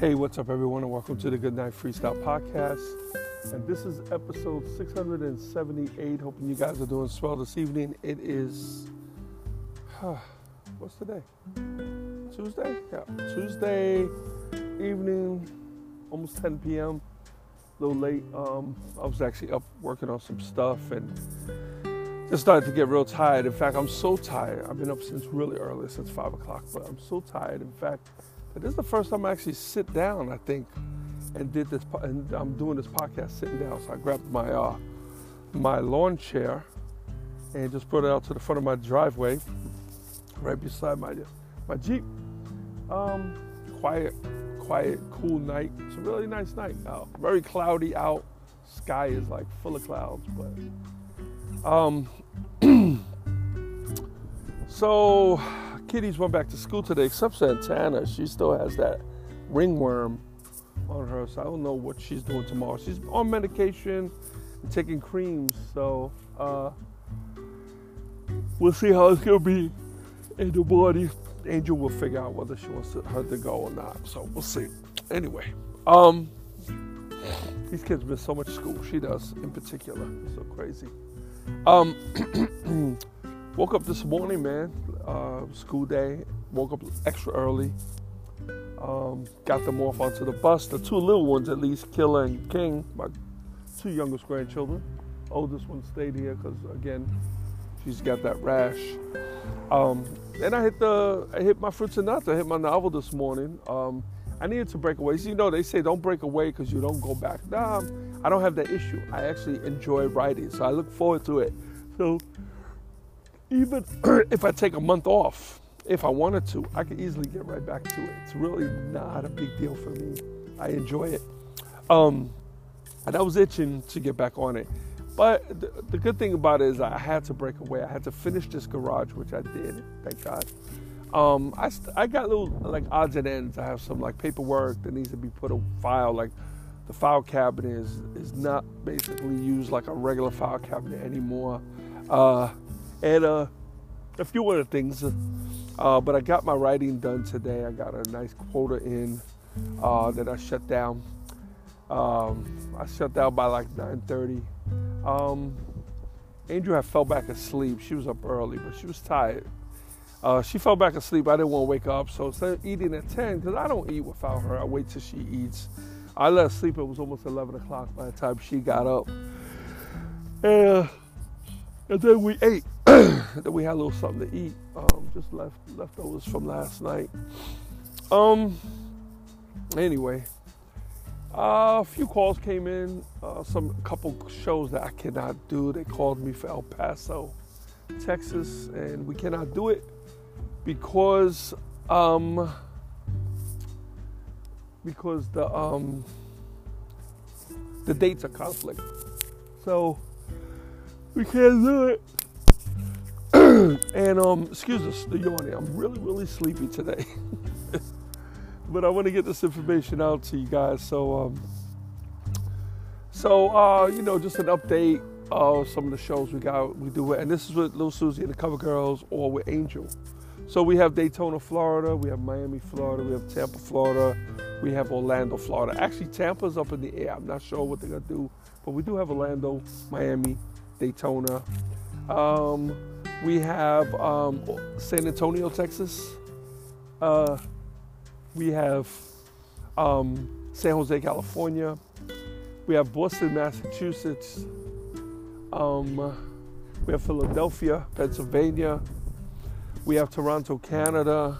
Hey, what's up, everyone, and welcome to the Good Night Freestyle Podcast. And this is episode 678. Hoping you guys are doing swell this evening. It is, uh, what's today? Tuesday? Yeah, Tuesday evening, almost 10 p.m. A little late. Um, I was actually up working on some stuff and just started to get real tired. In fact, I'm so tired. I've been up since really early, since 5 o'clock, but I'm so tired. In fact, this is the first time I actually sit down, I think, and did this. And I'm doing this podcast sitting down. So I grabbed my uh, my lawn chair and just put it out to the front of my driveway, right beside my my Jeep. Um, quiet, quiet, cool night. It's a really nice night. out. very cloudy out. Sky is like full of clouds, but um. so kiddies went back to school today, except Santana. She still has that ringworm on her, so I don't know what she's doing tomorrow. She's on medication, taking creams, so uh, we'll see how it's gonna be in the body. Angel will figure out whether she wants her to go or not, so we'll see. Anyway, um, these kids miss so much school. She does, in particular. It's so crazy. Um. Woke up this morning, man. Uh, school day. Woke up extra early. Um, got them off onto the bus. The two little ones, at least, Killer and King, my two youngest grandchildren. Oldest one stayed here because, again, she's got that rash. Um, and I hit the, I hit my fruits and nuts. I hit my novel this morning. Um, I needed to break away. So, you know, they say don't break away because you don't go back. Nah, I don't have that issue. I actually enjoy writing, so I look forward to it. So even if I take a month off, if I wanted to, I could easily get right back to it. It's really not a big deal for me. I enjoy it. Um, and I was itching to get back on it. But the, the, good thing about it is I had to break away. I had to finish this garage, which I did, thank God. Um, I, I got little like odds and ends. I have some like paperwork that needs to be put a file. Like the file cabinet is, is not basically used like a regular file cabinet anymore. Uh, and uh, a few other things. Uh, but I got my writing done today. I got a nice quota in uh, that I shut down. Um, I shut down by like 9:30. Um, Angel had fell back asleep. She was up early, but she was tired. Uh, she fell back asleep. I didn't want to wake up, so instead of eating at 10, because I don't eat without her, I wait till she eats. I let her sleep. It was almost 11 o'clock by the time she got up. And, uh, and then we ate. then we had a little something to eat. Um, just left leftovers from last night. Um. Anyway, uh, a few calls came in. Uh, some couple shows that I cannot do. They called me for El Paso, Texas, and we cannot do it because um because the um the dates are conflict. So we can't do it. and um, excuse us the yawning. I'm really, really sleepy today. but I want to get this information out to you guys. So, um, so uh, you know, just an update of some of the shows we got. We do it, and this is with Lil Suzy and the Cover Girls, or with Angel. So we have Daytona, Florida. We have Miami, Florida. We have Tampa, Florida. We have Orlando, Florida. Actually, Tampa's up in the air. I'm not sure what they're gonna do, but we do have Orlando, Miami, Daytona. Um, we have um, San Antonio, Texas. Uh, we have um, San Jose, California. We have Boston, Massachusetts. Um, we have Philadelphia, Pennsylvania. We have Toronto, Canada.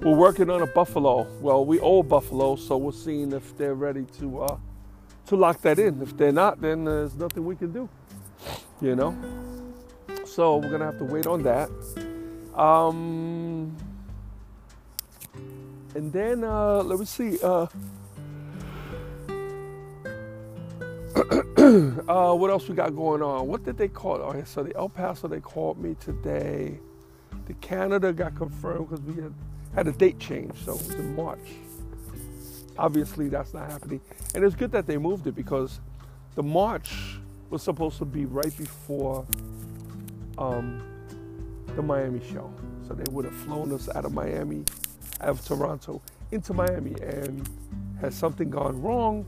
We're working on a Buffalo. Well, we owe Buffalo, so we're seeing if they're ready to uh, to lock that in. If they're not, then there's nothing we can do. You know. So we're gonna have to wait on that. Um, and then uh, let me see. Uh, uh, what else we got going on? What did they call? Oh, so the El Paso they called me today. The Canada got confirmed because we had had a date change, so it was in March. Obviously, that's not happening, and it's good that they moved it because the March was supposed to be right before um, the Miami show. So they would have flown us out of Miami, out of Toronto, into Miami, and had something gone wrong,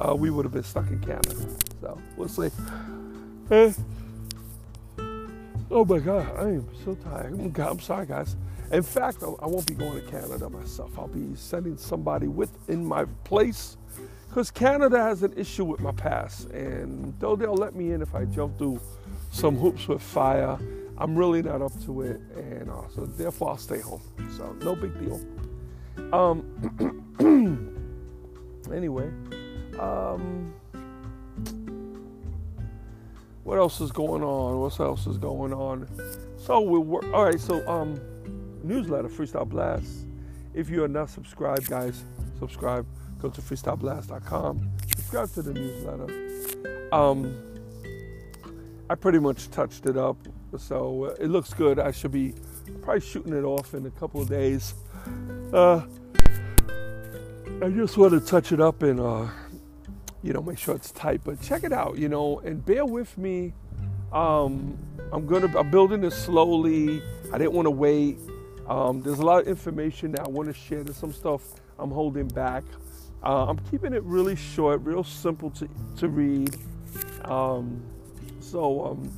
uh, we would have been stuck in Canada. So we'll see. Eh. Oh my God, I am so tired. I'm, sorry, guys. In fact, I won't be going to Canada myself. I'll be sending somebody with in my place because Canada has an issue with my pass. And though they'll let me in if I jump through some hoops with fire, I'm really not up to it. And uh, so therefore, I'll stay home. So no big deal. Um, anyway, um, what else is going on? What else is going on? So we work. All right. So um, newsletter Freestyle Blast. If you are not subscribed, guys, subscribe. Go to freestyleblast.com. Subscribe to the newsletter. Um, I pretty much touched it up, so uh, it looks good. I should be probably shooting it off in a couple of days. Uh, I just want to touch it up and uh, you know make sure it's tight. But check it out, you know, and bear with me. Um, I'm gonna I'm building this slowly. I didn't want to wait. Um, there's a lot of information that I want to share. There's some stuff I'm holding back. Uh, I'm keeping it really short, real simple to, to read. Um, so um,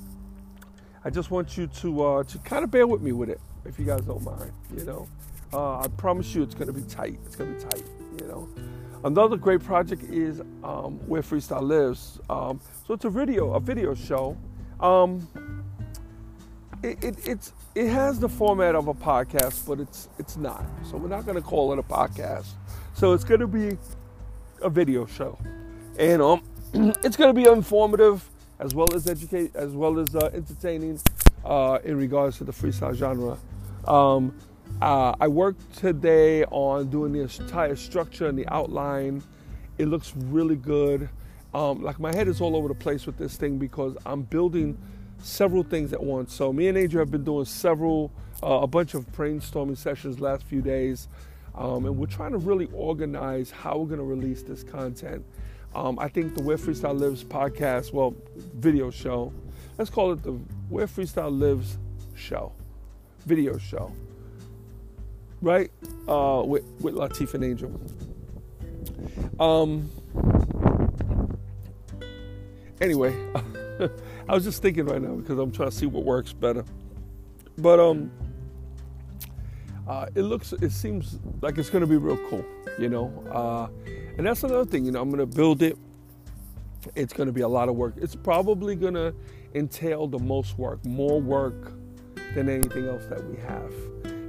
I just want you to uh, to kind of bear with me with it, if you guys don't mind. You know, uh, I promise you it's going to be tight. It's going to be tight. You know. Another great project is um, where freestyle lives. Um, so it's a video, a video show. Um, it, it, it's it has the format of a podcast, but it's it's not. So we're not going to call it a podcast. So it's going to be a video show, and um, it's going to be informative as well as educate, as well as uh, entertaining uh, in regards to the freestyle genre. Um, uh, I worked today on doing the entire structure and the outline. It looks really good. Um, like my head is all over the place with this thing because I'm building several things at once. So me and Adrian have been doing several, uh, a bunch of brainstorming sessions last few days, um, and we're trying to really organize how we're going to release this content. Um, I think the Where Freestyle Lives podcast, well, video show, let's call it the Where Freestyle Lives show, video show, right? Uh, with with Latif and Angel. Um. Anyway. I was just thinking right now because I'm trying to see what works better. But um, uh, it looks, it seems like it's going to be real cool, you know. Uh, and that's another thing, you know. I'm to build it. It's to be a lot of work. It's probably to entail the most work, more work than anything else that we have.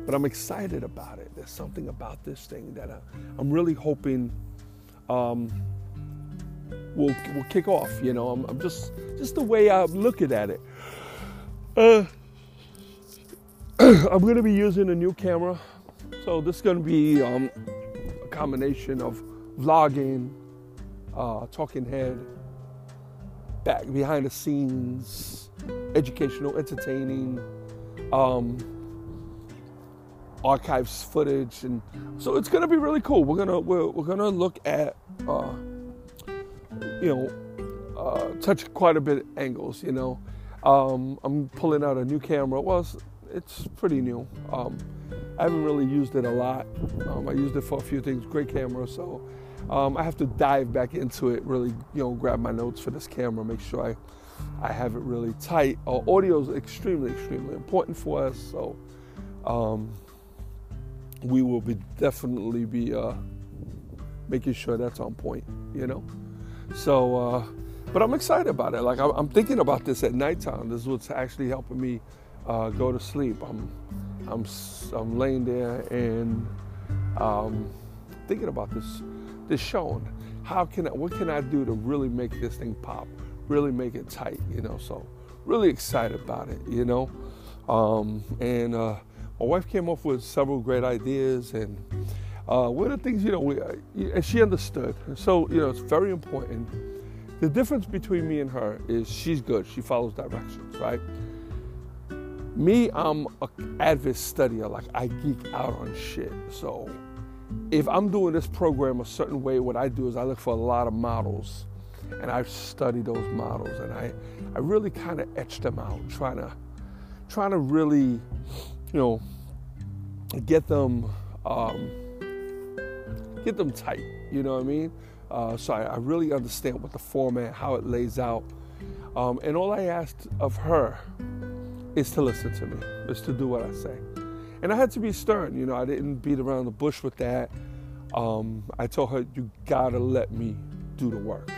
But I'm excited about it. There's something about this thing that I, am really hoping um, will will kick off. You know, I'm, I'm just just the way I'm looking at it. Uh, I'm to be using a new camera, so this is to be um, a combination of vlogging, uh, talking head, back behind the scenes, educational, entertaining, um, archives footage, and so it's to be really cool. We're gonna we're, we're gonna look at. Uh, you know, uh, touch quite a bit angles, you know. Um, I'm pulling out a new camera. Well, it's, it's pretty new. Um, I haven't really used it a lot. Um, I used it for a few things. Great camera, so um, I have to dive back into it. Really, you know, grab my notes for this camera, make sure I I have it really tight. Uh, audio is extremely, extremely important for us. So um, we will be definitely be uh, making sure that's on point. You know. So, uh, but I'm excited about it. Like I'm, thinking about this at nighttime. This is what's actually helping me uh, go to sleep. I'm, I'm, I'm laying there and um, thinking about this, this show. And how can I, what can I do to really make this thing pop, really make it tight? You know, so really excited about it, you know. Um, and uh, my wife came up with several great ideas, and uh, one of the things, you know, we, uh, and she understood. So, you know, it's very important. The difference between me and her is she's good. She follows directions, right? Me, I'm an avid studier. Like I geek out on shit. So if I'm doing this program a certain way, what I do is I look for a lot of models and I study those models and I, I really kind of etch them out, trying to, trying to really, you know, get them, um, get them tight. You know what I mean? Uh, so I, I, really understand what the format, how it lays out, um, and all I asked of her is to listen to me, is to do what I say. And I had to be stern, you know, I didn't beat around the bush with that. Um, I told her, you gotta let me do the work.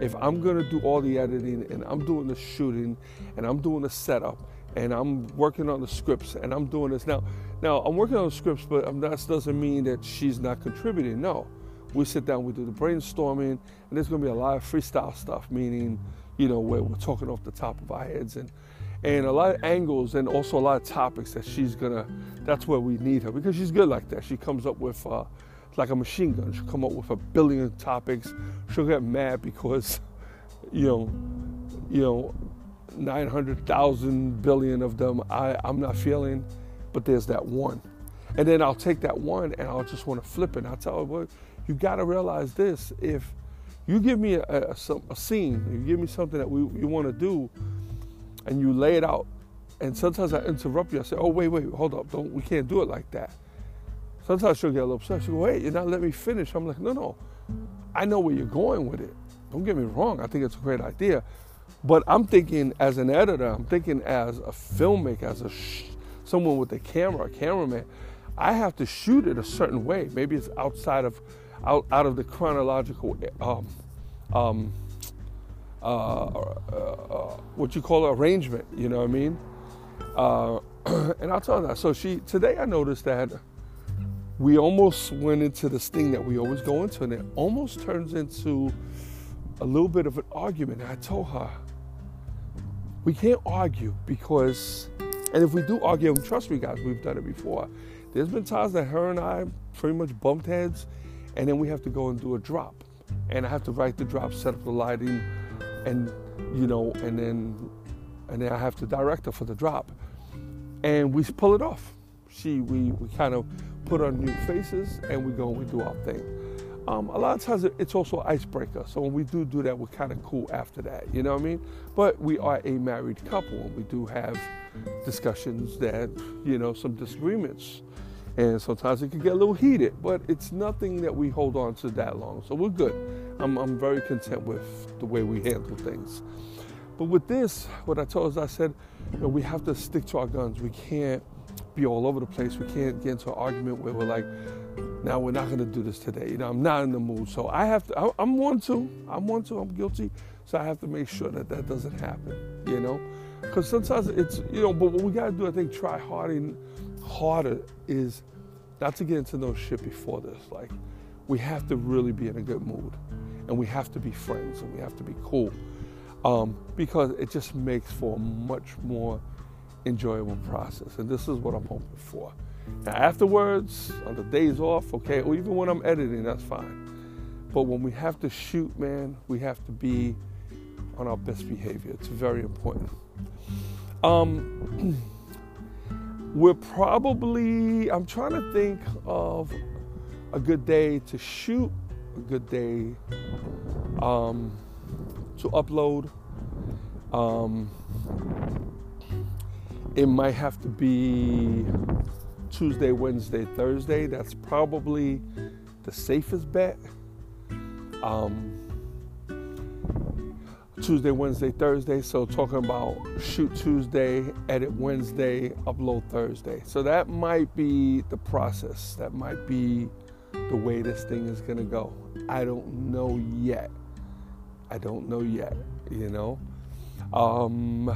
If I'm gonna do all the editing and I'm doing the shooting and I'm doing the setup and I'm working on the scripts and I'm doing this now, now I'm working on the scripts, but that doesn't mean that she's not contributing. No, we sit down, we do the brainstorming, and there's gonna be a lot of freestyle stuff, meaning, you know, where we're talking off the top of our heads and and a lot of angles and also a lot of topics that she's gonna that's where we need her because she's good like that. She comes up with uh, like a machine gun. She'll come up with a billion topics. She'll get mad because you know you know 900,000 billion of them I, I'm not feeling but there's that one. And then I'll take that one and I'll just want to flip it. And I'll tell her well you got to realize this. If you give me a, a, a scene you give me something that we, you want to do and you lay it out. And sometimes I interrupt you. I say, "Oh, wait, wait, hold up! Don't we can't do it like that." Sometimes she'll get a little upset. She'll go, "Wait, you're not letting me finish." I'm like, "No, no, I know where you're going with it. Don't get me wrong. I think it's a great idea, but I'm thinking as an editor. I'm thinking as a filmmaker, as a sh- someone with a camera, a cameraman. I have to shoot it a certain way. Maybe it's outside of out out of the chronological um, um, uh, uh, uh, what you call arrangement. You know what I mean? Uh, and I'll tell you that. So she today I noticed that we almost went into this thing that we always go into, and it almost turns into a little bit of an argument. And I told her we can't argue because, and if we do argue, trust me, guys, we've done it before. There's been times that her and I pretty much bumped heads, and then we have to go and do a drop, and I have to write the drop, set up the lighting and you know, and then and then I have to direct her for the drop, and we pull it off. She, we, we kind of put on new faces, and we go and we do our thing. Um, a lot of times it's also icebreaker. So when we do do that, we're kind of cool after that. You know what I mean? But we are a married couple, and we do have discussions that you know some disagreements, and sometimes it can get a little heated. But it's nothing that we hold on to that long, so we're good. I'm, I'm very content with the way we handle things. But with this, what I told us, I said, you know, we have to stick to our guns. We can't be all over the place. We can't get into an argument where we're like, now we're not going to do this today. You know, I'm not in the mood. So I have to, I, I'm one to, I'm one to, I'm guilty. So I have to make sure that that doesn't happen, you know? Because sometimes it's, you know, but what we got to do, I think, try harder, harder is not to get into no shit before this. Like, we have to really be in a good mood and we have to be friends and we have to be cool um, because it just makes for a much more enjoyable process. And this is what I'm hoping for. Now, afterwards, on the days off, okay, or even when I'm editing, that's fine. But when we have to shoot, man, we have to be on our best behavior. It's very important. Um, we're probably, I'm trying to think of a good day to shoot a good day um, to upload. Um, it might have to be Tuesday, Wednesday, Thursday. That's probably the safest bet. Um, Tuesday, Wednesday, Thursday. So talking about shoot Tuesday, edit Wednesday, upload Thursday. So that might be the process. That might be the way this thing is going to go. I don't know yet. I don't know yet, you know. Um,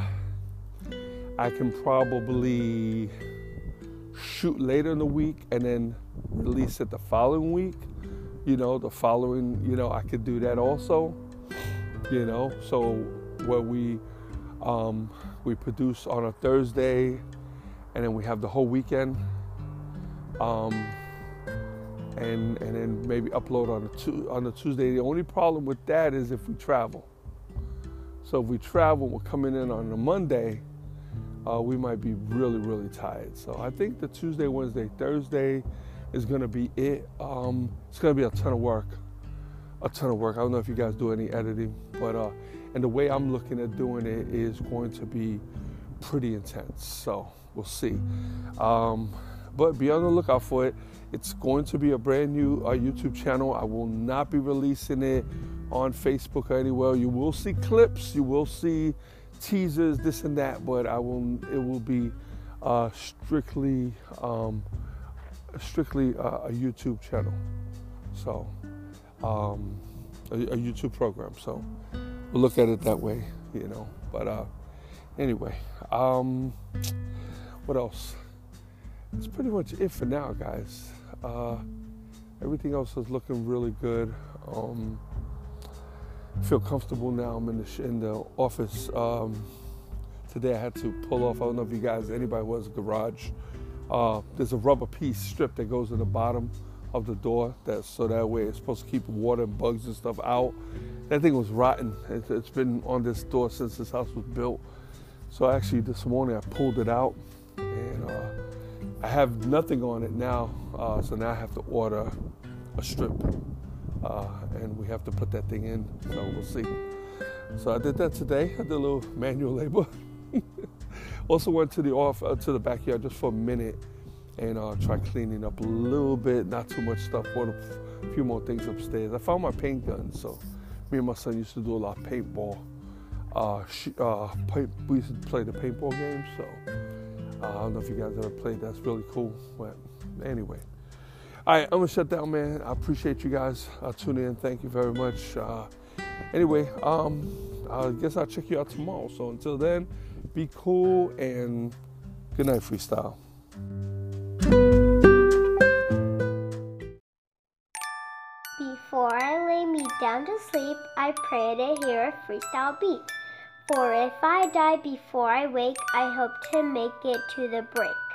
I can probably shoot later in the week and then release it the following week. You know, the following, you know, I could do that also. You know, so where we Um, we produce on a Thursday, and then we have the whole weekend. Um, and and then maybe upload on a tu- on a Tuesday. The only problem with that is if we travel. So if we travel, we're coming in on a Monday. Uh, we might be really really tired. So I think the Tuesday, Wednesday, Thursday is going to be it. Um, it's going to be a ton of work, a ton of work. I don't know if you guys do any editing, but uh, and the way I'm looking at doing it is going to be pretty intense. So we'll see. Um, but be on the lookout for it. It's going to be a brand new uh, YouTube channel. I will not be releasing it on Facebook or anywhere. You will see clips, you will see teasers, this and that, but I will. It will be uh, strictly, um, strictly uh, a YouTube channel. So, um, a, a, YouTube program. So, we'll look at it that way, you know. But uh, anyway, um, what else? That's pretty much it for now, guys. Uh, everything else is looking really good. Um, feel comfortable now. I'm in the in the office. Um, today I had to pull off. I don't know if you guys, anybody was a garage. Uh, there's a rubber piece strip that goes in the bottom of the door. That so that way it's supposed to keep water and bugs and stuff out. That thing was rotten. It's, it's been on this door since this house was built. So actually this morning I pulled it out and. Uh, I have nothing on it now, uh, so now I have to order a strip, uh, and we have to put that thing in. So we'll see. So I did that today. I did a little manual labor. also went to the off uh, to the backyard just for a minute and uh, try cleaning up a little bit. Not too much stuff. Bought a few more things upstairs. I found my paint gun. So me and my son used to do a lot of paintball. Uh, uh we used to play the paintball game. So. Uh, I don't know if you guys ever played. That's really cool. But anyway, all right, I'm gonna shut down, man. I appreciate you guys uh, tuning in. Thank you very much. Uh, anyway, um, I guess I'll check you out tomorrow. So until then, be cool and good night, freestyle. Before I lay me down to sleep, I pray to hear a freestyle beat. For if I die before I wake, I hope to make it to the break.